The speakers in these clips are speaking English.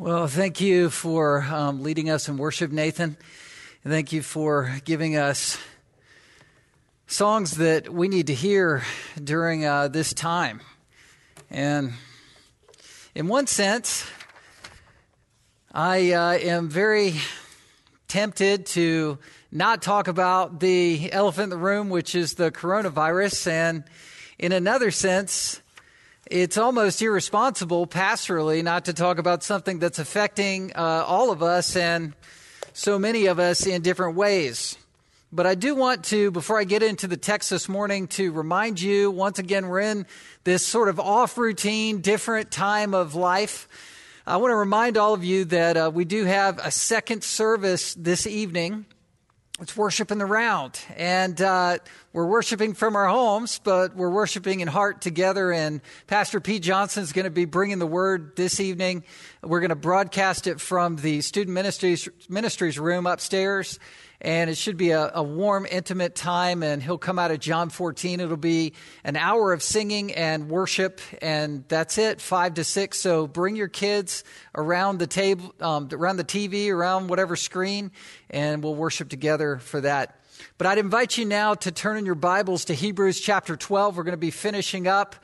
Well, thank you for um, leading us in worship, Nathan. Thank you for giving us songs that we need to hear during uh, this time. And in one sense, I uh, am very tempted to not talk about the elephant in the room, which is the coronavirus. And in another sense, it's almost irresponsible pastorally not to talk about something that's affecting uh, all of us and so many of us in different ways. But I do want to, before I get into the text this morning, to remind you once again, we're in this sort of off routine, different time of life. I want to remind all of you that uh, we do have a second service this evening. It's worship in the round. And uh, we're worshiping from our homes, but we're worshiping in heart together. And Pastor Pete Johnson is going to be bringing the word this evening. We're going to broadcast it from the student ministries, ministries room upstairs and it should be a, a, warm, intimate time. And he'll come out of John 14. It'll be an hour of singing and worship, and that's it, five to six. So bring your kids around the table, um, around the TV, around whatever screen, and we'll worship together for that. But I'd invite you now to turn in your Bibles to Hebrews chapter 12. We're going to be finishing up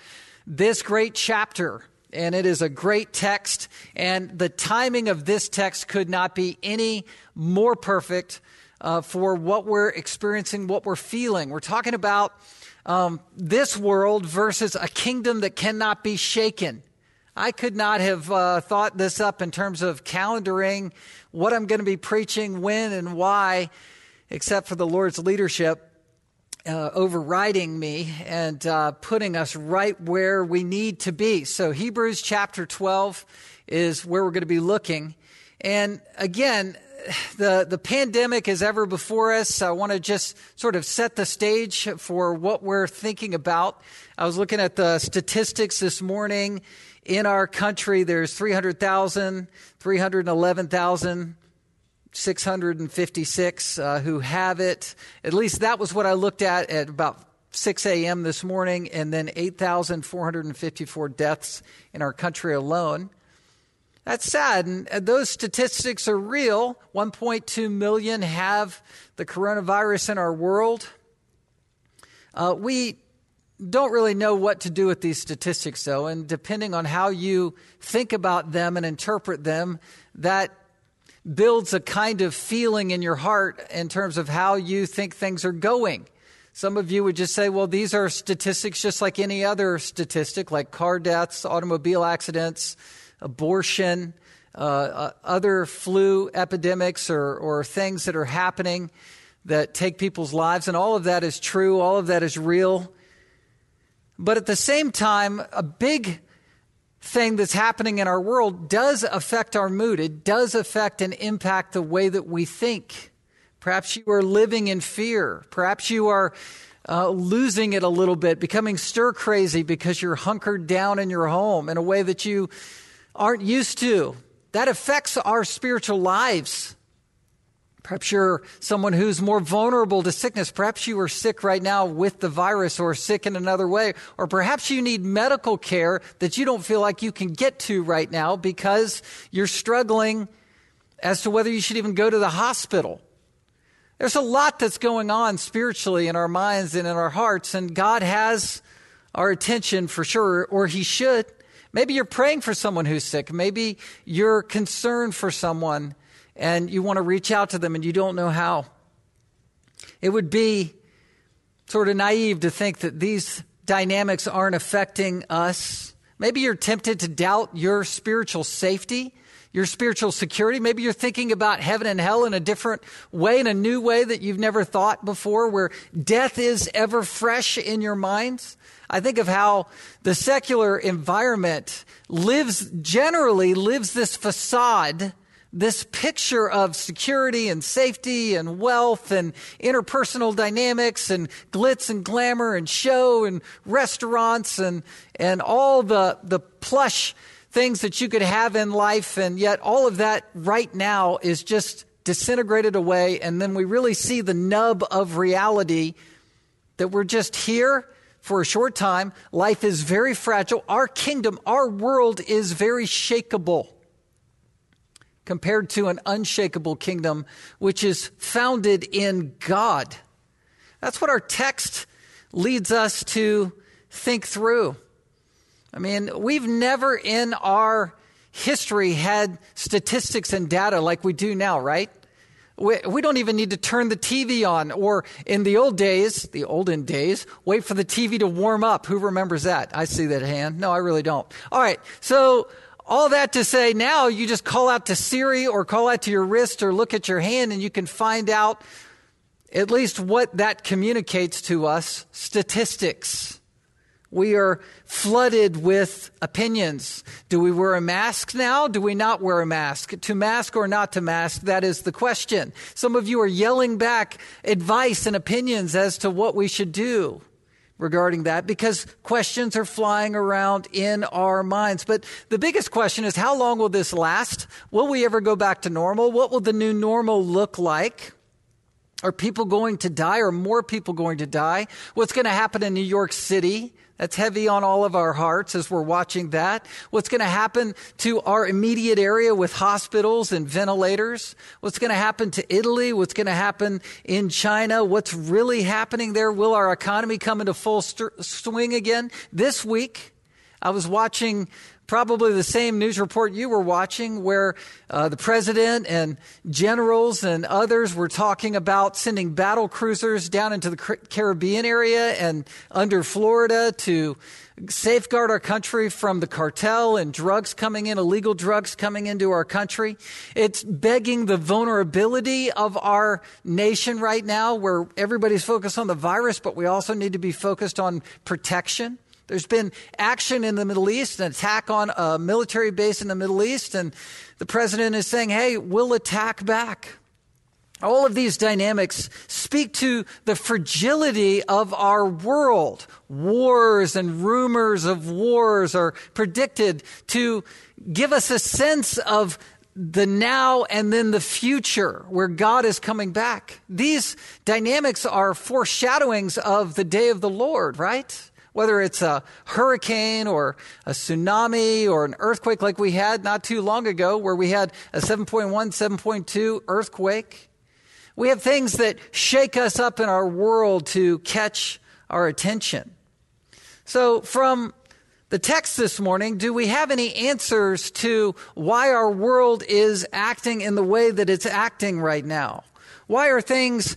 this great chapter and it is a great text. And the timing of this text could not be any more perfect uh, for what we're experiencing, what we're feeling. We're talking about um, this world versus a kingdom that cannot be shaken. I could not have uh, thought this up in terms of calendaring what I'm going to be preaching, when, and why, except for the Lord's leadership. Uh, overriding me and uh, putting us right where we need to be. So, Hebrews chapter 12 is where we're going to be looking. And again, the, the pandemic is ever before us. I want to just sort of set the stage for what we're thinking about. I was looking at the statistics this morning. In our country, there's 300,000, 311,000. 656 uh, who have it. At least that was what I looked at at about 6 a.m. this morning, and then 8,454 deaths in our country alone. That's sad. And those statistics are real. 1.2 million have the coronavirus in our world. Uh, we don't really know what to do with these statistics, though. And depending on how you think about them and interpret them, that builds a kind of feeling in your heart in terms of how you think things are going. Some of you would just say, well, these are statistics just like any other statistic, like car deaths, automobile accidents, abortion, uh, uh, other flu epidemics, or, or things that are happening that take people's lives. And all of that is true, all of that is real. But at the same time, a big thing that's happening in our world does affect our mood. It does affect and impact the way that we think. Perhaps you are living in fear. Perhaps you are uh, losing it a little bit, becoming stir crazy because you're hunkered down in your home in a way that you aren't used to. That affects our spiritual lives. Perhaps you're someone who's more vulnerable to sickness. Perhaps you are sick right now with the virus or sick in another way. Or perhaps you need medical care that you don't feel like you can get to right now because you're struggling as to whether you should even go to the hospital. There's a lot that's going on spiritually in our minds and in our hearts, and God has our attention for sure, or He should. Maybe you're praying for someone who's sick. Maybe you're concerned for someone and you want to reach out to them and you don't know how. It would be sort of naive to think that these dynamics aren't affecting us. Maybe you're tempted to doubt your spiritual safety, your spiritual security. Maybe you're thinking about heaven and hell in a different way, in a new way that you've never thought before, where death is ever fresh in your minds. I think of how the secular environment lives, generally lives this facade, this picture of security and safety and wealth and interpersonal dynamics and glitz and glamour and show and restaurants and, and all the, the plush things that you could have in life. And yet all of that right now is just disintegrated away. And then we really see the nub of reality that we're just here for a short time. Life is very fragile. Our kingdom, our world is very shakable. compared to an unshakable kingdom which is founded in God. That's what our text leads us to think through. I mean, we've never in our history had statistics and data like we do now, right? We, we, don't even need to turn the TV on, or in the old days, the olden days, wait for the TV to warm up. Who remembers that? I see that hand. No, I really don't. All right. So, all that to say, now you just call out to Siri or call out to your wrist or look at your hand and you can find out at least what that communicates to us statistics. We are flooded with opinions. Do we wear a mask now? Do we not wear a mask? To mask or not to mask? That is the question. Some of you are yelling back advice and opinions as to what we should do regarding that because questions are flying around in our minds. But the biggest question is how long will this last? Will we ever go back to normal? What will the new normal look like? Are people going to die? Are more people going to die? What's going to happen in New York City? That's heavy on all of our hearts as we're watching that. What's going to happen to our immediate area with hospitals and ventilators? What's going to happen to Italy? What's going to happen in China? What's really happening there? Will our economy come into full st- swing again? This week, I was watching probably the same news report you were watching where uh, the president and generals and others were talking about sending battle cruisers down into the Caribbean area and under Florida to safeguard our country from the cartel and drugs coming in, illegal drugs coming into our country. It's begging the vulnerability of our nation right now where everybody's focused on the virus, but we also need to be focused on protection. There's been action in the Middle East, an attack on a military base in the Middle East, and the president is saying, hey, we'll attack back. All of these dynamics speak to the fragility of our world. Wars and rumors of wars are predicted to give us a sense of the now and then the future where God is coming back. These dynamics are foreshadowings of the day of the Lord, right? Whether it's a hurricane or a tsunami or an earthquake like we had not too long ago, where we had a 7.1, 7.2 earthquake. We have things that shake us up in our world to catch our attention. So, from the text this morning, do we have any answers to why our world is acting in the way that it's acting right now? Why are things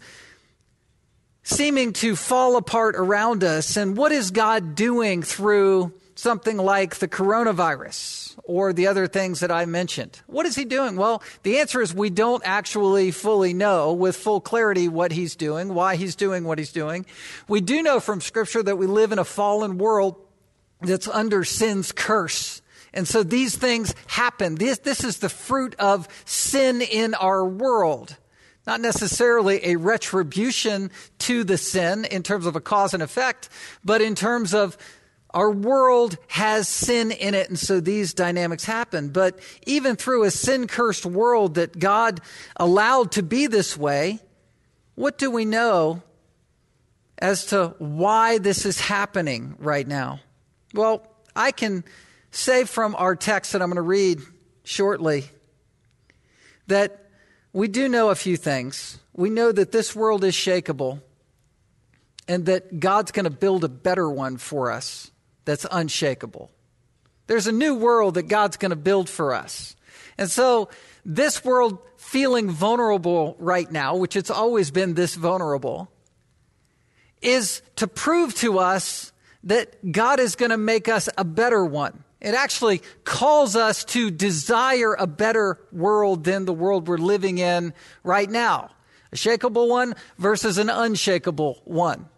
seeming to fall apart around us. And what is God doing through something like the coronavirus or the other things that I mentioned? What is He doing? Well, the answer is we don't actually fully know with full clarity what He's doing, why He's doing what He's doing. We do know from Scripture that we live in a fallen world that's under sin's curse. And so these things happen. This, this is the fruit of sin in our world. Not necessarily a retribution to the sin in terms of a cause and effect, but in terms of our world has sin in it, and so these dynamics happen. But even through a sin cursed world that God allowed to be this way, what do we know as to why this is happening right now? Well, I can say from our text that I'm going to read shortly that we do know a few things. We know that this world is shakable and that God's going to build a better one for us that's unshakable. There's a new world that God's going to build for us. And so, this world feeling vulnerable right now, which it's always been this vulnerable, is to prove to us that God is going to make us a better one. It actually calls us to desire a better world than the world we're living in right now. A shakable one versus an unshakable one.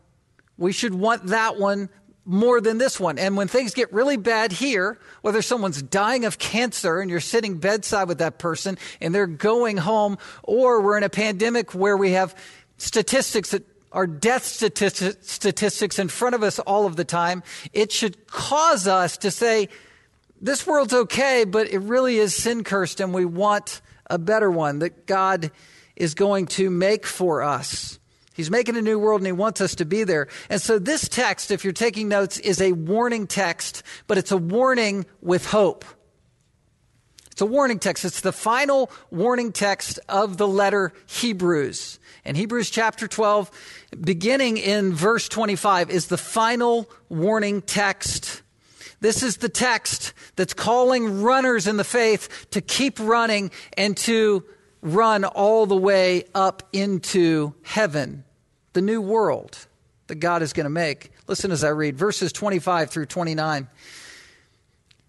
We should want that one more than this one. And when things get really bad here, whether someone's dying of cancer and you're sitting bedside with that person and they're going home, or we're in a pandemic where we have statistics that are death statistics in front of us all of the time, it should cause us to say, this world's okay, but it really is sin cursed, and we want a better one that God is going to make for us. He's making a new world and he wants us to be there. And so, this text, if you're taking notes, is a warning text, but it's a warning with hope. It's a warning text. It's the final warning text of the letter Hebrews. And Hebrews chapter 12, beginning in verse 25, is the final warning text. This is the text that's calling runners in the faith to keep running and to run all the way up into heaven, the new world that God is going to make. Listen as I read verses 25 through 29.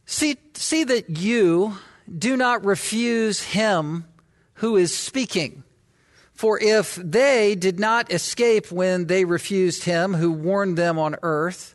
See, see that you do not refuse him who is speaking. For if they did not escape when they refused him who warned them on earth,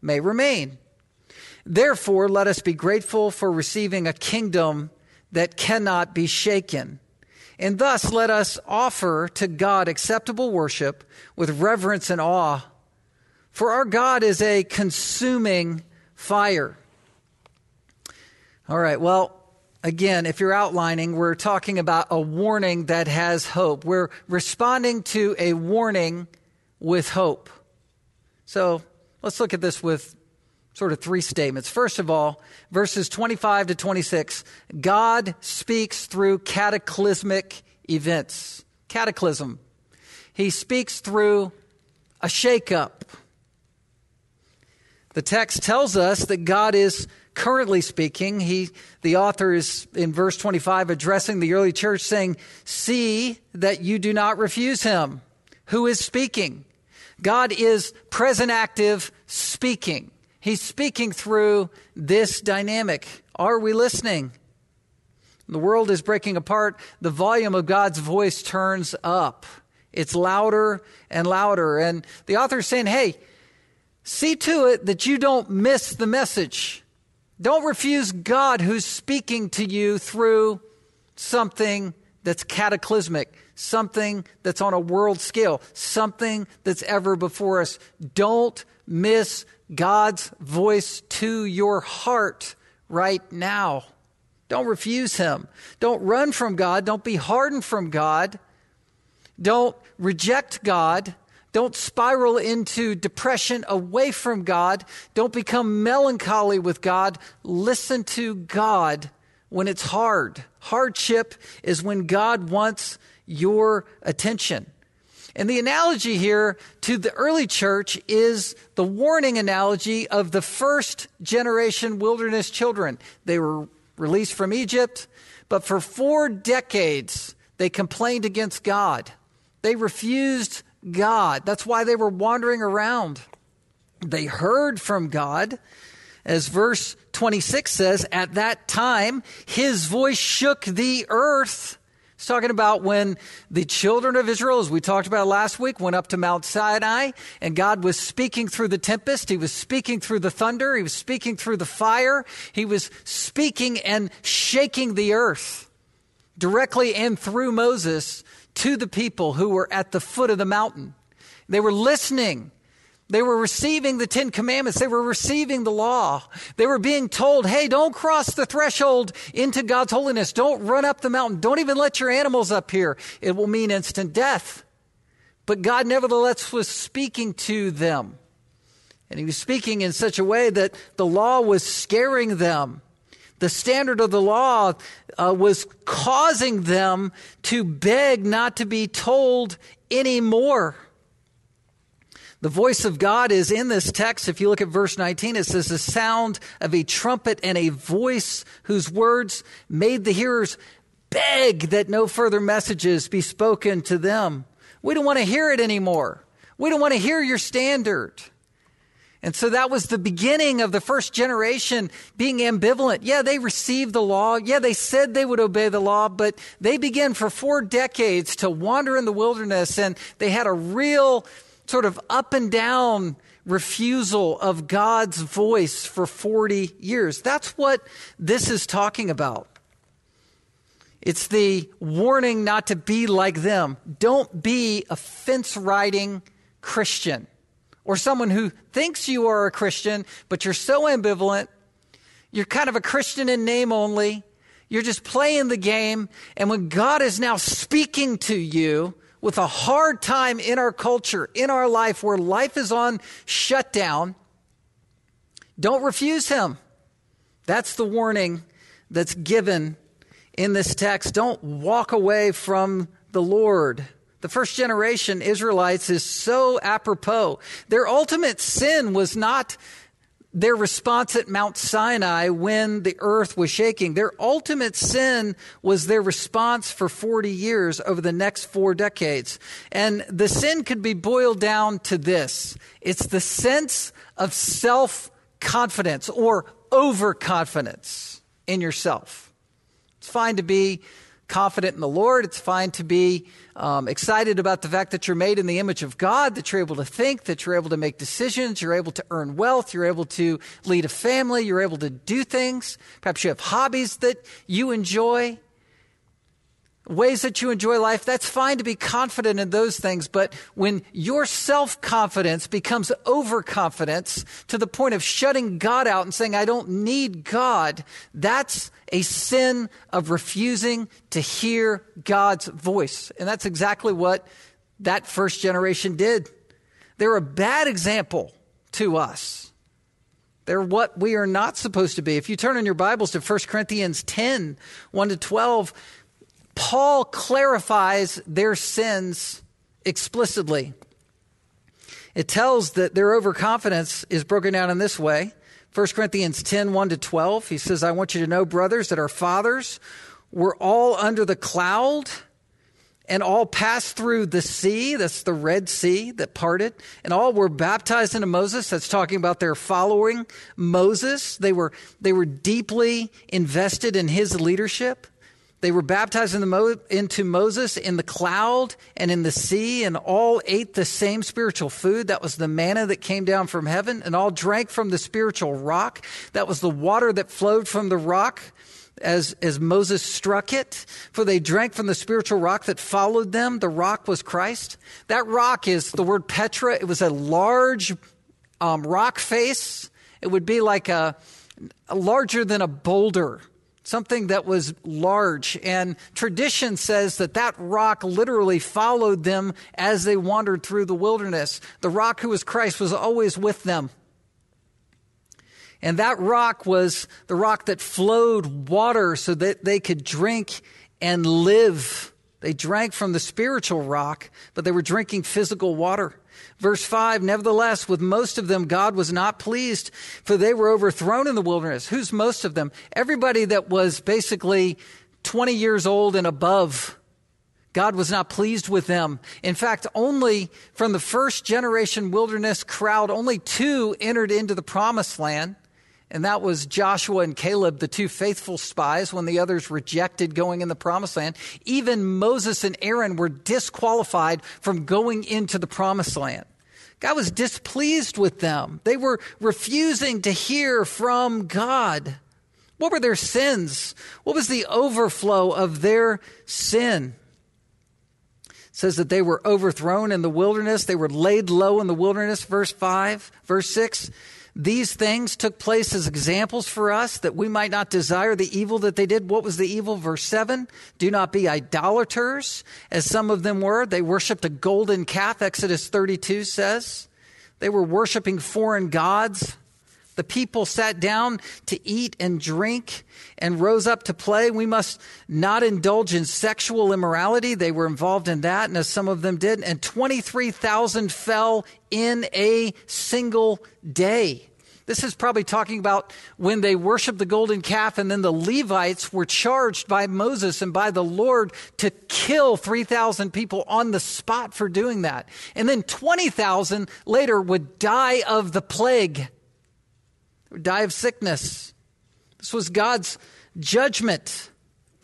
may remain. Therefore, let us be grateful for receiving a kingdom that cannot be shaken. And thus let us offer to God acceptable worship with reverence and awe. For our God is a consuming fire. All right, well, again, if you're outlining, we're talking about a warning that has hope. We're responding to a warning with hope. So let's look at this with sort of three statements. First of all, verses 25 to 26, God speaks through cataclysmic events. Cataclysm. He speaks through a shakeup. The text tells us that God is currently speaking. He, the author is in verse 25 addressing the early church saying, See that you do not refuse him. Who is speaking? God is present active speaking. He's speaking through this dynamic. Are we listening? The world is breaking apart. The volume of God's voice turns up. It's louder and louder. And the author is saying, hey, see to it that you don't miss the message. Don't refuse God who's speaking to you through something that's cataclysmic, something that's on a world scale, something that's ever before us. Don't miss God's voice to your heart right now. Don't refuse Him. Don't run from God. Don't be hardened from God. Don't reject God. Don't spiral into depression away from God. Don't become melancholy with God. Listen to God when it's hard. Hardship is when God wants your attention. And the analogy here to the early church is the warning analogy of the first generation wilderness children. They were released from Egypt, but for four decades they complained against God. They refused God. That's why they were wandering around. They heard from God. As verse 26 says, at that time, his voice shook the earth. He's talking about when the children of Israel, as we talked about last week, went up to Mount Sinai and God was speaking through the tempest. He was speaking through the thunder. He was speaking through the fire. He was speaking and shaking the earth directly and through Moses to the people who were at the foot of the mountain. They were listening they were receiving the Ten Commandments. They were receiving the law. They were being told, hey, don't cross the threshold into God's holiness. Don't run up the mountain. Don't even let your animals up here. It will mean instant death. But God nevertheless was speaking to them. And he was speaking in such a way that the law was scaring them. The standard of the law uh, was causing them to beg not to be told anymore. The voice of God is in this text. If you look at verse 19, it says, the sound of a trumpet and a voice whose words made the hearers beg that no further messages be spoken to them. We don't want to hear it anymore. We don't want to hear your standard. And so that was the beginning of the first generation being ambivalent. Yeah, they received the law. Yeah, they said they would obey the law, but they began for four decades to wander in the wilderness and they had a real sort of up and down refusal of God's voice for 40 years. That's what this is talking about. It's the warning not to be like them. Don't be a fence riding Christian or someone who thinks you are a Christian, but you're so ambivalent. You're kind of a Christian in name only. You're just playing the game. And when God is now speaking to you with a hard time in our culture, in our life, where life is on shutdown, don't refuse Him. That's the warning that's given in this text. Don't walk away from the Lord. The first generation Israelites is so apropos. Their ultimate sin was not their response at Mount Sinai when the earth was shaking. Their ultimate sin was their response for 40 years over the next four decades. And the sin could be boiled down to this it's the sense of self confidence or overconfidence in yourself. It's fine to be confident in the Lord. It's fine to be um, excited about the fact that you're made in the image of God, that you're able to think, that you're able to make decisions, you're able to earn wealth, you're able to lead a family, you're able to do things. Perhaps you have hobbies that you enjoy ways that you enjoy life, that's fine to be confident in those things. But when your self confidence becomes overconfidence to the point of shutting God out and saying, I don't need God, that's a sin of refusing to hear God's voice. And that's exactly what that first generation did. They're a bad example to us. They're what we are not supposed to be. If you turn in your Bibles to 1 Corinthians 10 1 to 12, Paul clarifies their sins explicitly. It tells that their overconfidence is broken down in this way. 1 Corinthians 10 1 to 12, he says, I want you to know, brothers, that our fathers were all under the cloud and all passed through the sea. That's the Red Sea that parted. And all were baptized into Moses. That's talking about their following Moses. They were, they were deeply invested in his leadership. They were baptized in Mo- into Moses in the cloud and in the sea, and all ate the same spiritual food. That was the manna that came down from heaven, and all drank from the spiritual rock. That was the water that flowed from the rock as, as Moses struck it. For they drank from the spiritual rock that followed them. The rock was Christ. That rock is the word Petra. It was a large um, rock face. It would be like a, a larger than a boulder something that was large. And tradition says that that rock literally followed them as they wandered through the wilderness. The rock who was Christ was always with them. And that rock was the rock that flowed water so that they could drink and live. They drank from the spiritual rock, but they were drinking physical water. Verse 5 Nevertheless, with most of them, God was not pleased, for they were overthrown in the wilderness. Who's most of them? Everybody that was basically 20 years old and above. God was not pleased with them. In fact, only from the first generation wilderness crowd, only two entered into the promised land. And that was Joshua and Caleb, the two faithful spies, when the others rejected going in the promised land. Even Moses and Aaron were disqualified from going into the promised land. God was displeased with them. They were refusing to hear from God. What were their sins? What was the overflow of their sin? Says that they were overthrown in the wilderness. They were laid low in the wilderness, verse 5. Verse 6 these things took place as examples for us that we might not desire the evil that they did. What was the evil? Verse 7 Do not be idolaters, as some of them were. They worshiped a golden calf, Exodus 32 says. They were worshiping foreign gods. The people sat down to eat and drink and rose up to play. We must not indulge in sexual immorality. They were involved in that, and as some of them did. And 23,000 fell in a single day. This is probably talking about when they worshiped the golden calf, and then the Levites were charged by Moses and by the Lord to kill 3,000 people on the spot for doing that. And then 20,000 later would die of the plague, would die of sickness. This was God's judgment.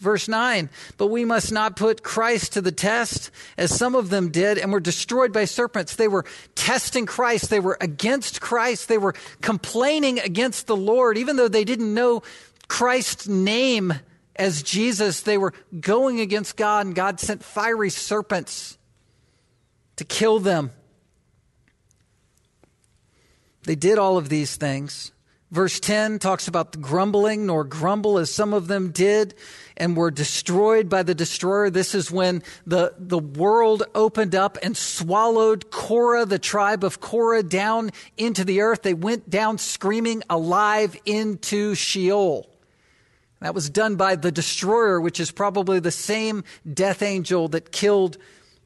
Verse 9, but we must not put Christ to the test, as some of them did, and were destroyed by serpents. They were testing Christ. They were against Christ. They were complaining against the Lord, even though they didn't know Christ's name as Jesus, they were going against God, and God sent fiery serpents to kill them. They did all of these things. Verse 10 talks about the grumbling, nor grumble as some of them did and were destroyed by the destroyer. This is when the, the world opened up and swallowed Korah, the tribe of Korah, down into the earth. They went down screaming alive into Sheol. That was done by the destroyer, which is probably the same death angel that killed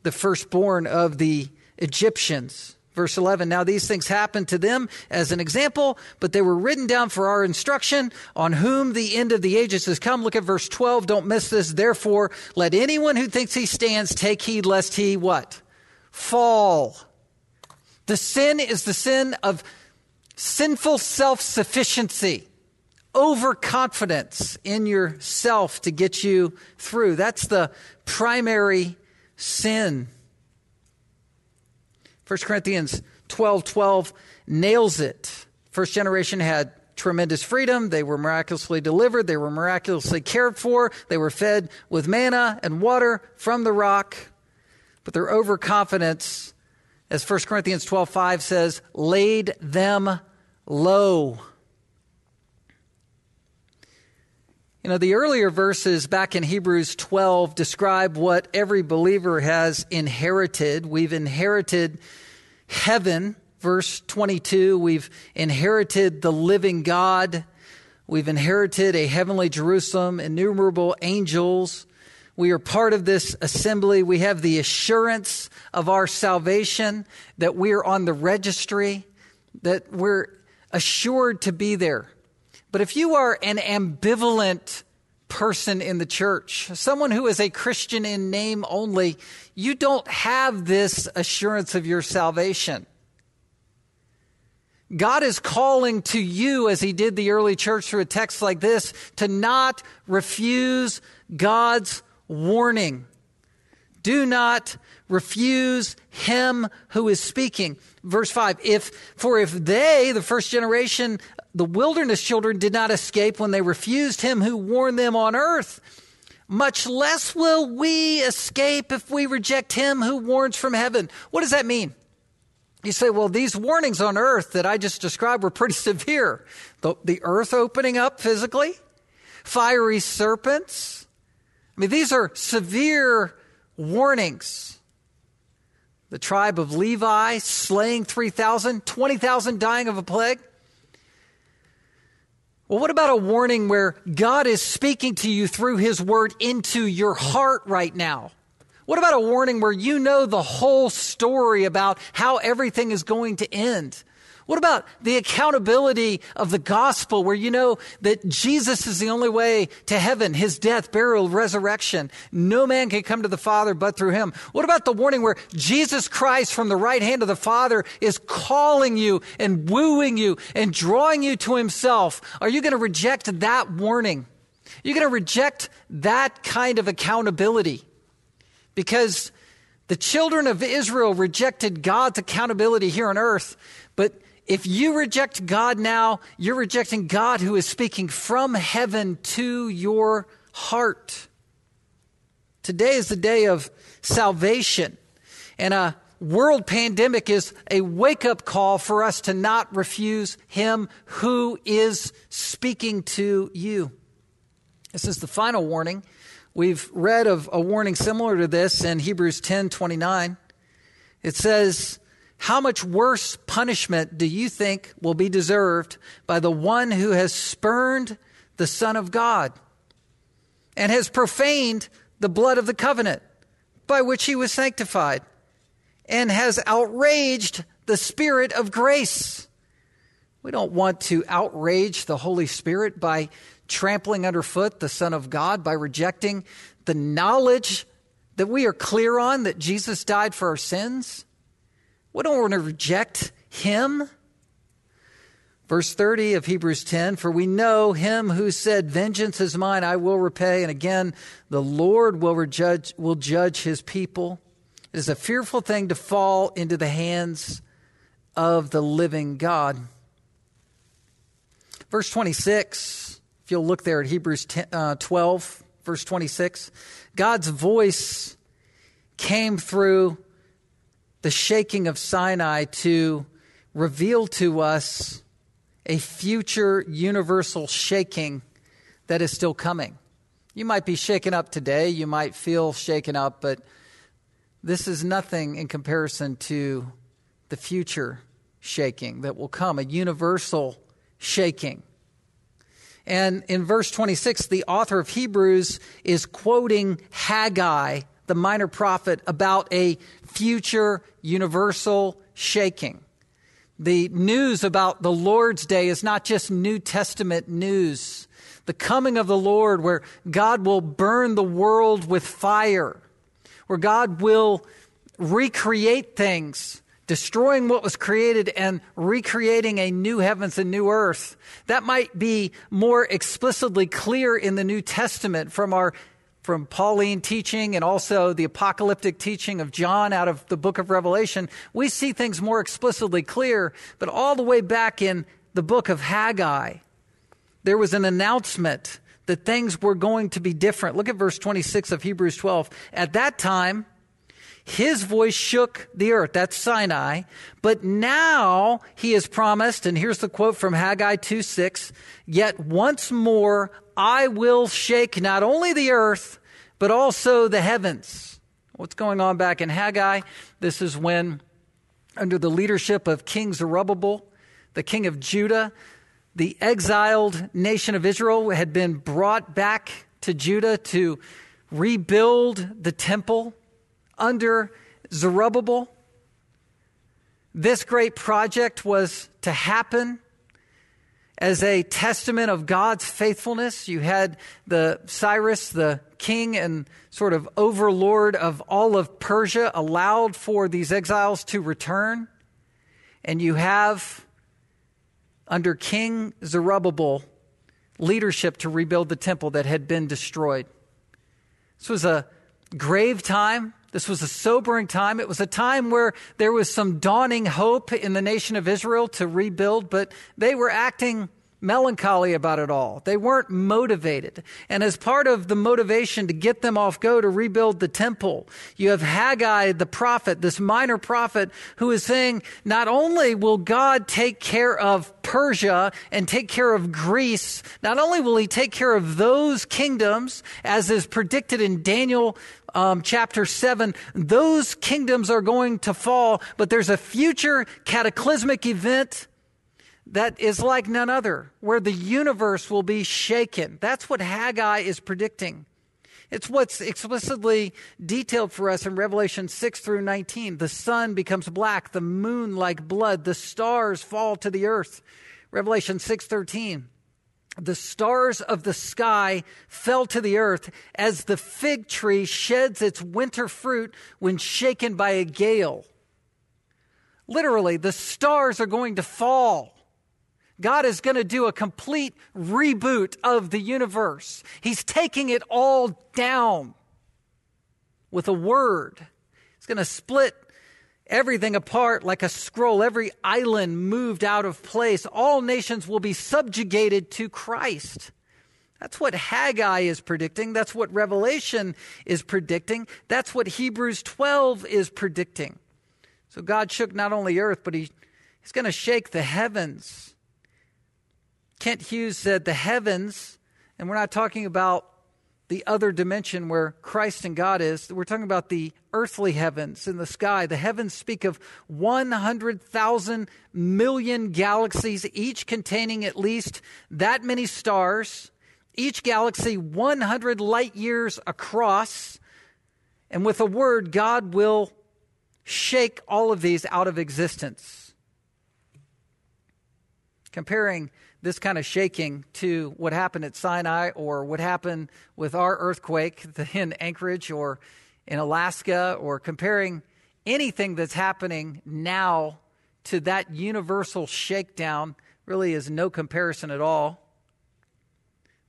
the firstborn of the Egyptians. Verse 11, now these things happened to them as an example, but they were written down for our instruction on whom the end of the ages has come. Look at verse 12. Don't miss this. Therefore, let anyone who thinks he stands take heed lest he what? Fall. The sin is the sin of sinful self-sufficiency, overconfidence in yourself to get you through. That's the primary sin. 1 Corinthians 12 12 nails it. First generation had tremendous freedom. They were miraculously delivered. They were miraculously cared for. They were fed with manna and water from the rock. But their overconfidence, as 1 Corinthians 12 5 says, laid them low. You know, the earlier verses back in Hebrews 12 describe what every believer has inherited. We've inherited heaven, verse 22. We've inherited the living God. We've inherited a heavenly Jerusalem, innumerable angels. We are part of this assembly. We have the assurance of our salvation that we are on the registry, that we're assured to be there. But if you are an ambivalent person in the church, someone who is a Christian in name only, you don't have this assurance of your salvation. God is calling to you, as He did the early church through a text like this, to not refuse God's warning. Do not refuse Him who is speaking. Verse 5 If, for if they, the first generation the wilderness children did not escape when they refused him who warned them on earth. Much less will we escape if we reject him who warns from heaven. What does that mean? You say, well, these warnings on earth that I just described were pretty severe. The, the earth opening up physically, fiery serpents. I mean, these are severe warnings. The tribe of Levi slaying 3,000, 20,000 dying of a plague. Well, what about a warning where God is speaking to you through His Word into your heart right now? What about a warning where you know the whole story about how everything is going to end? What about the accountability of the gospel where you know that Jesus is the only way to heaven, his death, burial, resurrection? No man can come to the Father but through him. What about the warning where Jesus Christ from the right hand of the Father is calling you and wooing you and drawing you to himself? Are you going to reject that warning? You're going to reject that kind of accountability because the children of Israel rejected God's accountability here on earth, but if you reject God now, you're rejecting God who is speaking from heaven to your heart. Today is the day of salvation. And a world pandemic is a wake up call for us to not refuse Him who is speaking to you. This is the final warning. We've read of a warning similar to this in Hebrews 10 29. It says, how much worse punishment do you think will be deserved by the one who has spurned the Son of God and has profaned the blood of the covenant by which he was sanctified and has outraged the Spirit of grace? We don't want to outrage the Holy Spirit by trampling underfoot the Son of God, by rejecting the knowledge that we are clear on that Jesus died for our sins. We don't want to reject him. Verse 30 of Hebrews 10 For we know him who said, Vengeance is mine, I will repay. And again, the Lord will judge, will judge his people. It is a fearful thing to fall into the hands of the living God. Verse 26 If you'll look there at Hebrews 10, uh, 12, verse 26, God's voice came through the shaking of Sinai to reveal to us a future universal shaking that is still coming. You might be shaken up today, you might feel shaken up, but this is nothing in comparison to the future shaking that will come, a universal shaking. And in verse 26, the author of Hebrews is quoting Haggai, the minor prophet, about a future universal shaking. The news about the Lord's day is not just New Testament news. The coming of the Lord, where God will burn the world with fire, where God will recreate things destroying what was created and recreating a new heavens and new earth. That might be more explicitly clear in the New Testament from our from Pauline teaching and also the apocalyptic teaching of John out of the book of Revelation, we see things more explicitly clear, but all the way back in the book of Haggai, there was an announcement that things were going to be different. Look at verse 26 of Hebrews 12. At that time, his voice shook the earth. That's Sinai. But now he has promised, and here's the quote from Haggai 2 6 Yet once more I will shake not only the earth, but also the heavens. What's going on back in Haggai? This is when, under the leadership of King Zerubbabel, the king of Judah, the exiled nation of Israel had been brought back to Judah to rebuild the temple under Zerubbabel. This great project was to happen as a testament of God's faithfulness. You had the Cyrus, the king and sort of overlord of all of Persia, allowed for these exiles to return. And you have, under King Zerubbabel, leadership to rebuild the temple that had been destroyed. This was a grave time. This was a sobering time. It was a time where there was some dawning hope in the nation of Israel to rebuild, but they were acting melancholy about it all. They weren't motivated. And as part of the motivation to get them off go to rebuild the temple, you have Haggai, the prophet, this minor prophet, who is saying, not only will God take care of Persia and take care of Greece, not only will he take care of those kingdoms, as is predicted in Daniel um, chapter 7, those kingdoms are going to fall, but there's a future cataclysmic event that is like none other, where the universe will be shaken. That's what Haggai is predicting. It's what's explicitly detailed for us in Revelation 6 through 19. The sun becomes black, the moon like blood, the stars fall to the earth. Revelation 6:13. The stars of the sky fell to the earth as the fig tree sheds its winter fruit when shaken by a gale. Literally, the stars are going to fall God is going to do a complete reboot of the universe. He's taking it all down with a word. He's going to split everything apart like a scroll, every island moved out of place. All nations will be subjugated to Christ. That's what Haggai is predicting. That's what Revelation is predicting. That's what Hebrews 12 is predicting. So God shook not only earth, but he, He's going to shake the heavens. Kent Hughes said the heavens, and we're not talking about the other dimension where Christ and God is. We're talking about the earthly heavens in the sky. The heavens speak of 100,000 million galaxies, each containing at least that many stars, each galaxy 100 light years across. And with a word, God will shake all of these out of existence. Comparing this kind of shaking to what happened at Sinai or what happened with our earthquake in Anchorage or in Alaska or comparing anything that's happening now to that universal shakedown really is no comparison at all.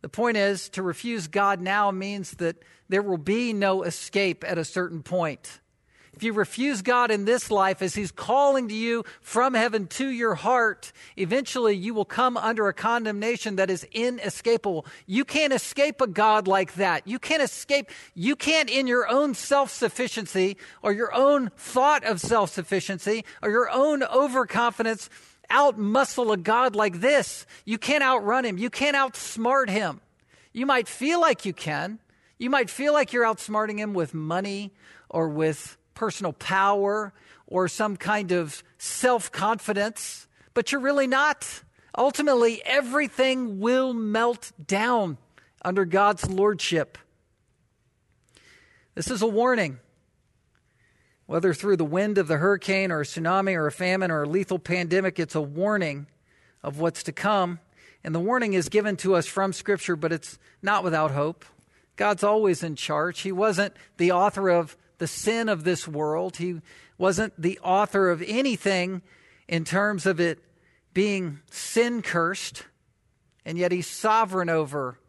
The point is, to refuse God now means that there will be no escape at a certain point. If you refuse God in this life as He's calling to you from heaven to your heart, eventually you will come under a condemnation that is inescapable. You can't escape a God like that. You can't escape, you can't in your own self sufficiency or your own thought of self sufficiency or your own overconfidence outmuscle a God like this. You can't outrun Him. You can't outsmart Him. You might feel like you can. You might feel like you're outsmarting Him with money or with personal power or some kind of self confidence, but you're really not. Ultimately, everything will melt down under God's lordship. This is a warning. Whether through the wind of the hurricane or a tsunami or a famine or a lethal pandemic, it's a warning of what's to come. And the warning is given to us from Scripture, but it's not without hope. God's always in charge. He wasn't the author of the sin of this world. He wasn't the author of anything in terms of it being sin cursed, and yet He's sovereign over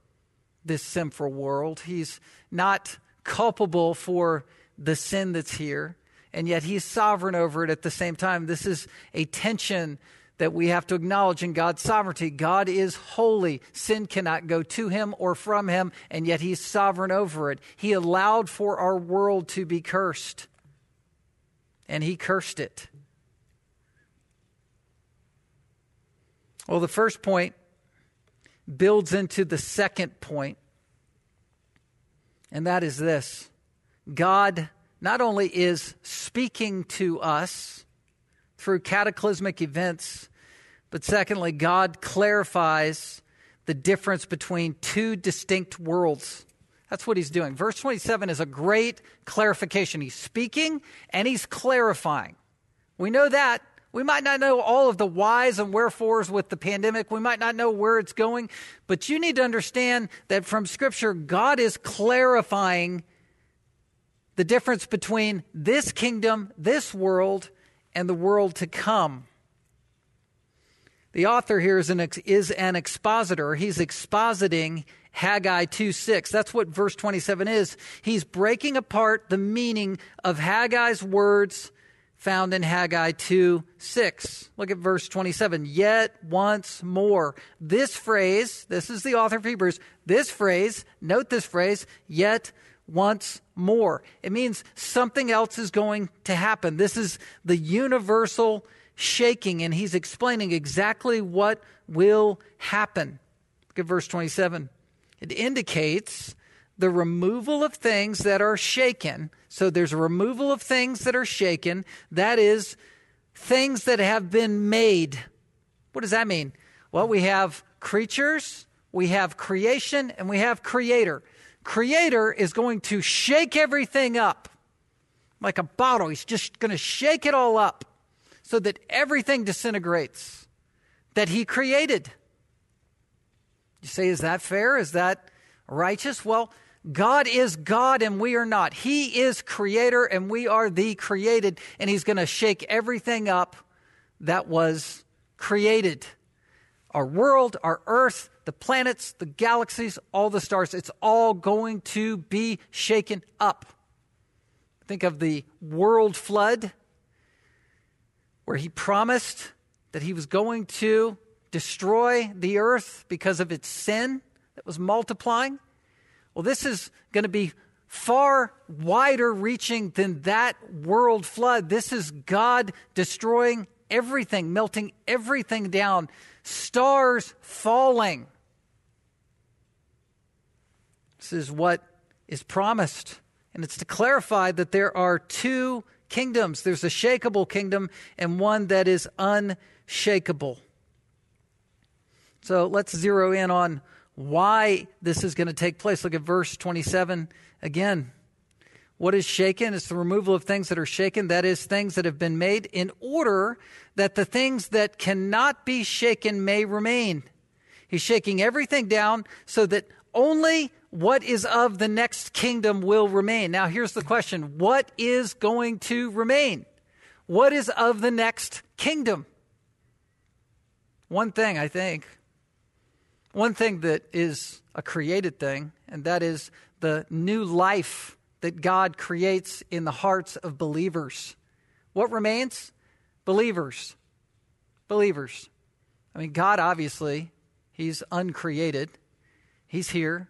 this sinful world. He's not culpable for the sin that's here, and yet He's sovereign over it at the same time. This is a tension that we have to acknowledge in God's sovereignty. God is holy. Sin cannot go to him or from him, and yet he's sovereign over it. He allowed for our world to be cursed, and he cursed it. Well, the first point builds into the second point, and that is this God not only is speaking to us through cataclysmic events, but secondly, God clarifies the difference between two distinct worlds. That's what he's doing. Verse 27 is a great clarification. He's speaking and he's clarifying. We know that. We might not know all of the whys and wherefores with the pandemic. We might not know where it's going. But you need to understand that from Scripture, God is clarifying the difference between this kingdom, this world, and the world to come. The author here is an, is an expositor. He's expositing Haggai 2 6. That's what verse 27 is. He's breaking apart the meaning of Haggai's words found in Haggai 2 6. Look at verse 27. Yet once more. This phrase, this is the author of Hebrews, this phrase, note this phrase, yet once more. It means something else is going to happen. This is the universal shaking, and he's explaining exactly what will happen. Look at verse 27. It indicates the removal of things that are shaken. So there's a removal of things that are shaken. That is, things that have been made. What does that mean? Well, we have creatures, we have creation, and we have creator. Creator is going to shake everything up like a bottle. He's just going to shake it all up so that everything disintegrates that he created. You say, is that fair? Is that righteous? Well, God is God and we are not. He is creator and we are the created, and He's going to shake everything up that was created. Our world, our earth, the planets, the galaxies, all the stars, it's all going to be shaken up. Think of the world flood where he promised that he was going to destroy the earth because of its sin that was multiplying. Well, this is going to be far wider reaching than that world flood. This is God destroying everything, melting everything down, stars falling. This is what is promised. And it's to clarify that there are two kingdoms there's a shakable kingdom and one that is unshakable. So let's zero in on why this is going to take place. Look at verse 27 again. What is shaken? It's the removal of things that are shaken, that is, things that have been made, in order that the things that cannot be shaken may remain. He's shaking everything down so that only what is of the next kingdom will remain. Now, here's the question What is going to remain? What is of the next kingdom? One thing, I think. One thing that is a created thing, and that is the new life that God creates in the hearts of believers. What remains? Believers. Believers. I mean, God obviously, He's uncreated, He's here.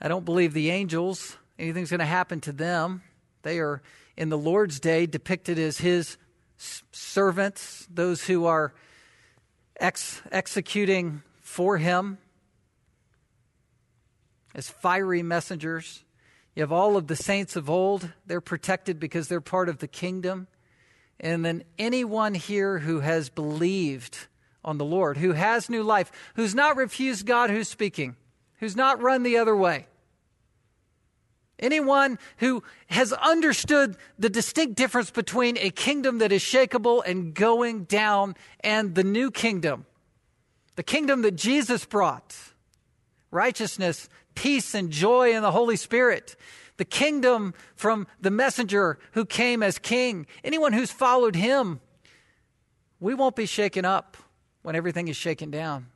I don't believe the angels, anything's going to happen to them. They are, in the Lord's day, depicted as His servants, those who are ex- executing for Him as fiery messengers. You have all of the saints of old. They're protected because they're part of the kingdom. And then anyone here who has believed on the Lord, who has new life, who's not refused God who's speaking, who's not run the other way. Anyone who has understood the distinct difference between a kingdom that is shakable and going down and the new kingdom, the kingdom that Jesus brought righteousness, peace and joy in the Holy Spirit. The kingdom from the messenger who came as king. Anyone who's followed him, we won't be shaken up when everything is shaken down.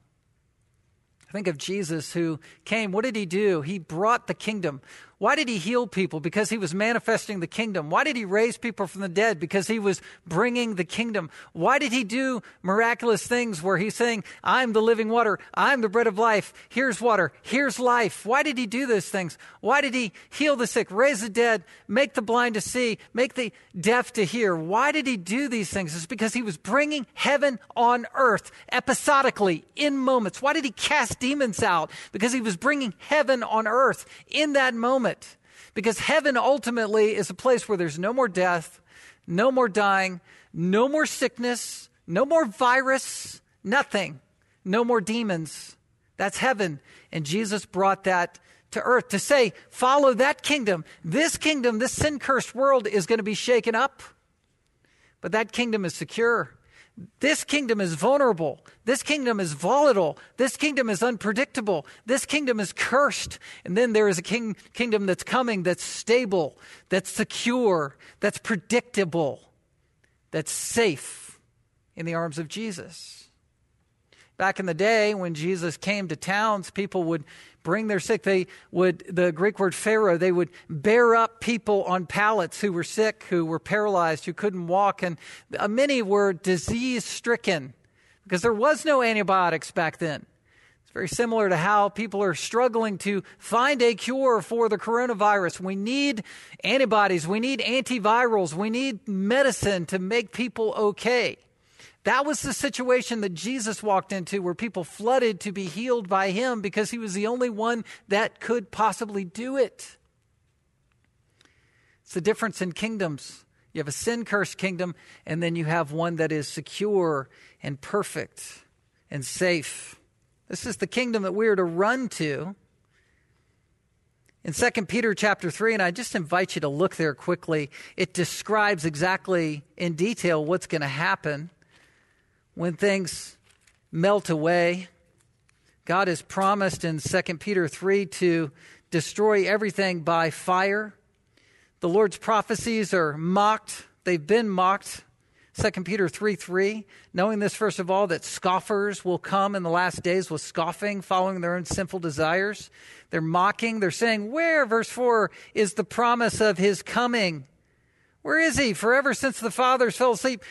Think of Jesus who came. What did he do? He brought the kingdom. Why did he heal people? Because he was manifesting the kingdom. Why did he raise people from the dead? Because he was bringing the kingdom. Why did he do miraculous things where he's saying, I'm the living water. I'm the bread of life. Here's water. Here's life. Why did he do those things? Why did he heal the sick, raise the dead, make the blind to see, make the deaf to hear? Why did he do these things? It's because he was bringing heaven on earth episodically in moments. Why did he cast demons out? Because he was bringing heaven on earth in that moment it. Because heaven ultimately is a place where there's no more death, no more dying, no more sickness, no more virus, nothing, no more demons. That's heaven. And Jesus brought that to earth to say, follow that kingdom. This kingdom, this sin cursed world is going to be shaken up, but that kingdom is secure. This kingdom is vulnerable. This kingdom is volatile. This kingdom is unpredictable. This kingdom is cursed. And then there is a king, kingdom that's coming that's stable, that's secure, that's predictable, that's safe in the arms of Jesus. Back in the day when Jesus came to towns, people would bring their sick. They would, the Greek word phero, they would bear up people on pallets who were sick, who were paralyzed, who couldn't walk. And many were disease stricken because there was no antibiotics back then. It's very similar to how people are struggling to find a cure for the coronavirus. We need antibodies, we need antivirals, we need medicine to make people okay. That was the situation that Jesus walked into where people flooded to be healed by him because he was the only one that could possibly do it. It's the difference in kingdoms. You have a sin cursed kingdom, and then you have one that is secure and perfect and safe. This is the kingdom that we are to run to. In 2 Peter chapter 3, and I just invite you to look there quickly, it describes exactly in detail what's going to happen when things melt away. God has promised in 2 Peter 3 to destroy everything by fire. The Lord's prophecies are mocked, they've been mocked. 2 Peter 3 3, knowing this, first of all, that scoffers will come in the last days with scoffing, following their own sinful desires. They're mocking. They're saying, Where, verse 4, is the promise of his coming? Where is he? Forever since the fathers fell asleep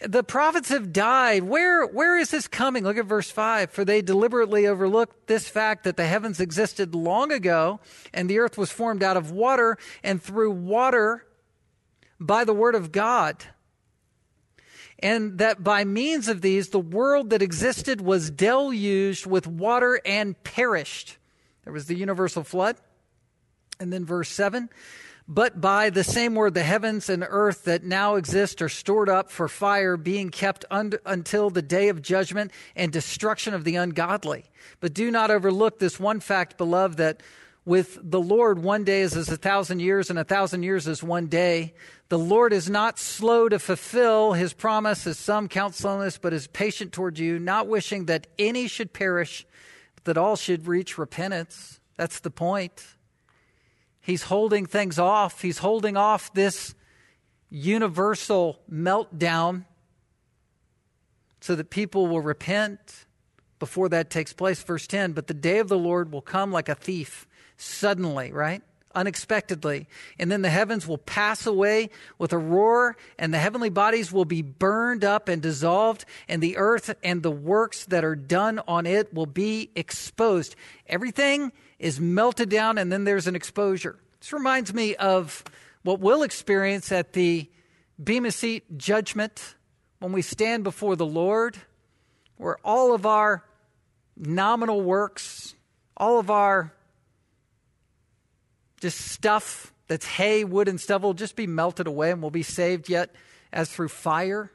the prophets have died. Where, where is this coming? Look at verse 5. For they deliberately overlooked this fact that the heavens existed long ago, and the earth was formed out of water and through water by the word of God. And that by means of these, the world that existed was deluged with water and perished. There was the universal flood. And then verse 7 but by the same word, the heavens and earth that now exist are stored up for fire, being kept un- until the day of judgment and destruction of the ungodly. But do not overlook this one fact, beloved, that with the Lord, one day is as a thousand years, and a thousand years is one day. The Lord is not slow to fulfill his promise, as some count slowness, but is patient toward you, not wishing that any should perish, but that all should reach repentance. That's the point. He's holding things off. He's holding off this universal meltdown so that people will repent before that takes place. Verse 10 But the day of the Lord will come like a thief, suddenly, right? unexpectedly. And then the heavens will pass away with a roar, and the heavenly bodies will be burned up and dissolved, and the earth and the works that are done on it will be exposed. Everything is melted down, and then there's an exposure. This reminds me of what we'll experience at the Bema Seat judgment when we stand before the Lord, where all of our nominal works, all of our just stuff that's hay, wood, and stuff will just be melted away and we'll be saved yet as through fire.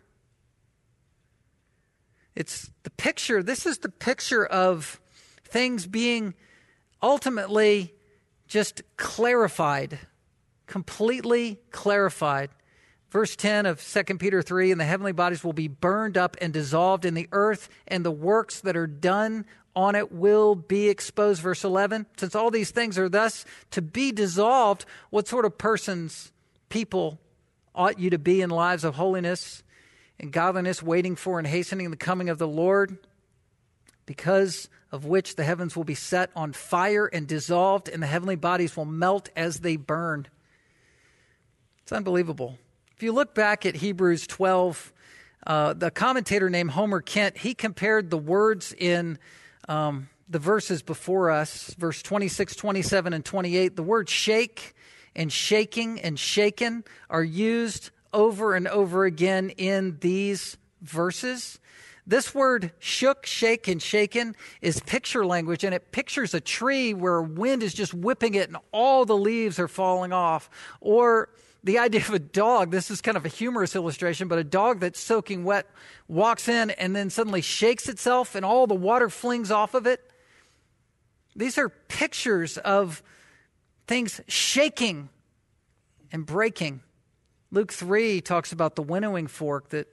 It's the picture, this is the picture of things being ultimately just clarified, completely clarified. Verse 10 of 2 Peter 3 and the heavenly bodies will be burned up and dissolved in the earth, and the works that are done on it will be exposed. Verse 11 Since all these things are thus to be dissolved, what sort of persons, people, ought you to be in lives of holiness and godliness, waiting for and hastening the coming of the Lord? Because of which the heavens will be set on fire and dissolved, and the heavenly bodies will melt as they burn. It's unbelievable. If you look back at Hebrews 12, uh, the commentator named Homer Kent, he compared the words in um, the verses before us, verse 26, 27, and 28. The word shake and shaking and shaken are used over and over again in these verses. This word shook, shake, and shaken is picture language, and it pictures a tree where wind is just whipping it and all the leaves are falling off. Or the idea of a dog, this is kind of a humorous illustration, but a dog that's soaking wet walks in and then suddenly shakes itself and all the water flings off of it. These are pictures of things shaking and breaking. Luke 3 talks about the winnowing fork that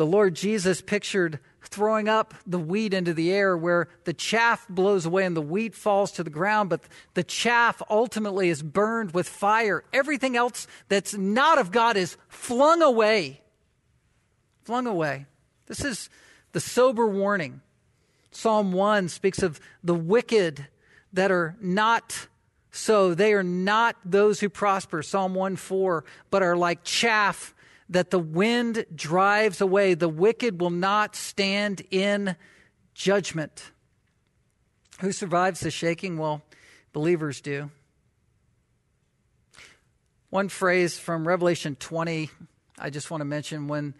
the Lord Jesus pictured throwing up the wheat into the air where the chaff blows away and the wheat falls to the ground, but the chaff ultimately is burned with fire. Everything else that's not of God is flung away. Flung away. This is the sober warning. Psalm 1 speaks of the wicked that are not so. They are not those who prosper, Psalm 1 4, but are like chaff that the wind drives away. The wicked will not stand in judgment. Who survives the shaking? Well, believers do. One phrase from Revelation 20, I just want to mention when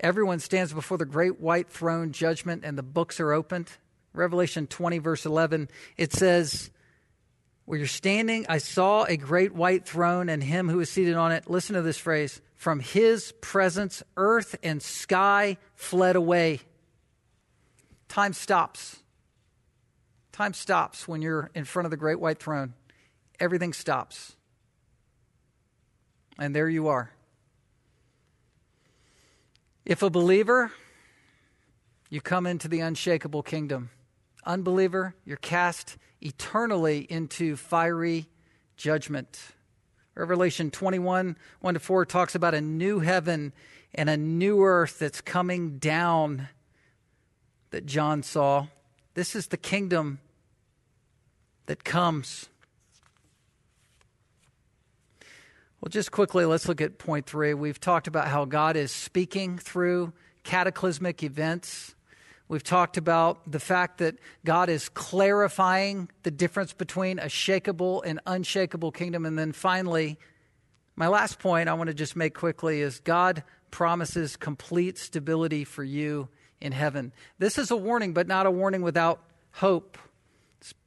everyone stands before the great white throne judgment and the books are opened. Revelation 20, verse 11, it says, Where you're standing, I saw a great white throne and him who was seated on it. Listen to this phrase from his presence, earth and sky fled away. Time stops. Time stops when you're in front of the great white throne. Everything stops. And there you are. If a believer, you come into the unshakable kingdom. Unbeliever, you're cast eternally into fiery judgment. Revelation 21, 1 to 4 talks about a new heaven and a new earth that's coming down that John saw. This is the kingdom that comes. Well, just quickly, let's look at point three. We've talked about how God is speaking through cataclysmic events. We've talked about the fact that God is clarifying the difference between a shakable and unshakable kingdom. And then finally, my last point I want to just make quickly is God promises complete stability for you in heaven. This is a warning, but not a warning without hope.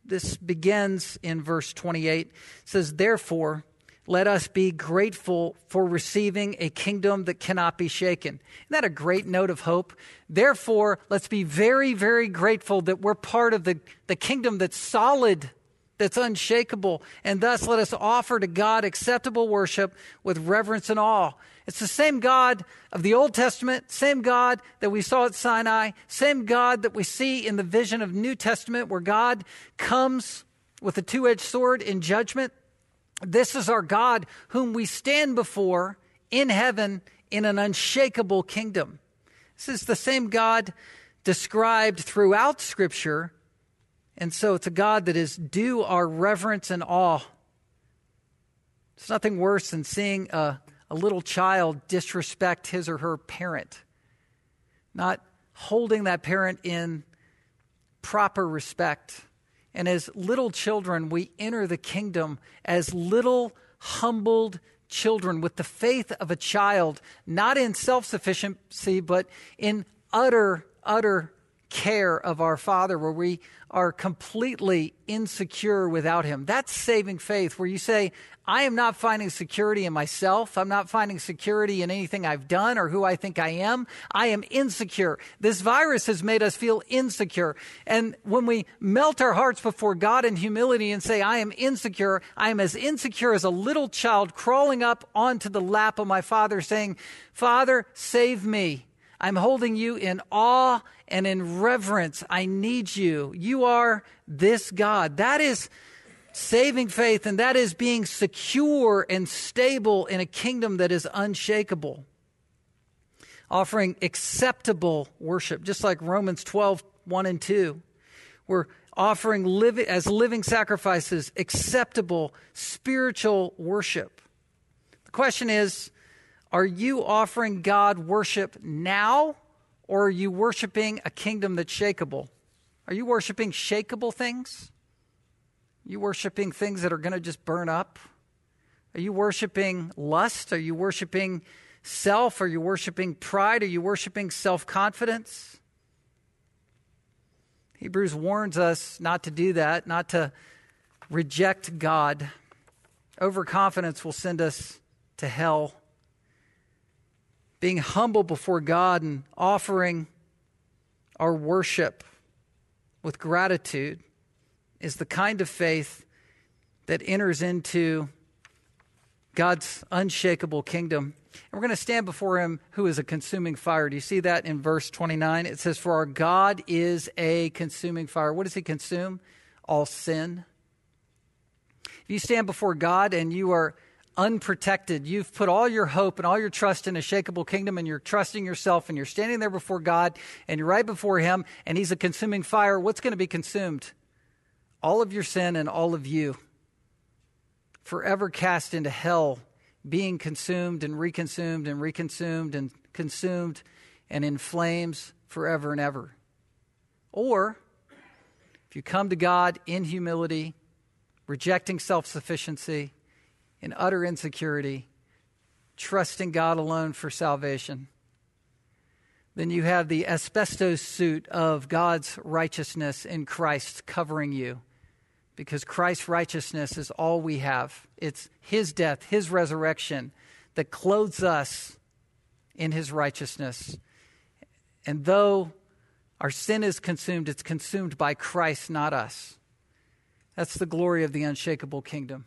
This begins in verse 28. It says, Therefore, let us be grateful for receiving a kingdom that cannot be shaken. Isn't that a great note of hope? Therefore, let's be very, very grateful that we're part of the, the kingdom that's solid, that's unshakable. And thus, let us offer to God acceptable worship with reverence and awe. It's the same God of the Old Testament, same God that we saw at Sinai, same God that we see in the vision of New Testament where God comes with a two edged sword in judgment this is our God whom we stand before in heaven in an unshakable kingdom. This is the same God described throughout Scripture. And so it's a God that is due our reverence and awe. It's nothing worse than seeing a, a little child disrespect his or her parent, not holding that parent in proper respect. And as little children, we enter the kingdom as little, humbled children with the faith of a child, not in self sufficiency, but in utter, utter care of our Father, where we are completely insecure without Him. That's saving faith, where you say, I am not finding security in myself. I'm not finding security in anything I've done or who I think I am. I am insecure. This virus has made us feel insecure. And when we melt our hearts before God in humility and say, I am insecure, I am as insecure as a little child crawling up onto the lap of my Father saying, Father, save me. I'm holding you in awe and in reverence. I need you. You are this God. That is saving faith, and that is being secure and stable in a kingdom that is unshakable. Offering acceptable worship, just like Romans 12, 1 and 2. We're offering living, as living sacrifices acceptable spiritual worship. The question is are you offering God worship now, or are you worshiping a kingdom that's shakable? Are you worshiping shakable things? Are you worshiping things that are going to just burn up? Are you worshiping lust? Are you worshiping self? Are you worshiping pride? Are you worshiping self confidence? Hebrews warns us not to do that, not to reject God. Overconfidence will send us to hell being humble before God and offering our worship with gratitude is the kind of faith that enters into God's unshakable kingdom. And we're going to stand before him who is a consuming fire. Do you see that in verse 29? It says, For our God is a consuming fire. What does he consume? All sin. If you stand before God and you are unprotected. You've put all your hope and all your trust in a shakable kingdom, and you're trusting yourself, and you're standing there before God, and you're right before Him, and He's a consuming fire. What's going to be consumed? All of your sin and all of you. Forever cast into hell, being consumed and reconsumed and reconsumed and consumed and in flames forever and ever. Or, if you come to God in humility, rejecting self sufficiency, in utter insecurity, trusting God alone for salvation. Then you have the asbestos suit of God's righteousness in Christ covering you because Christ's righteousness is all we have. It's His death, His resurrection that clothes us in His righteousness. And though our sin is consumed, it's consumed by Christ, not us. That's the glory of the unshakable kingdom.